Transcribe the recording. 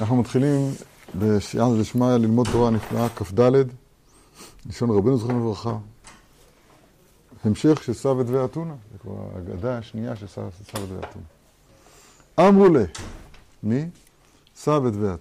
אנחנו מתחילים בסייעתא דשמיא ללמוד תורה נפלאה, כ"ד, לשון רבנו זכרנו לברכה. המשך של סבא דבי אתונה, זה כבר האגדה השנייה של סבא דבי אתונה. אמרו ל... מי? סבא דבי אתונה.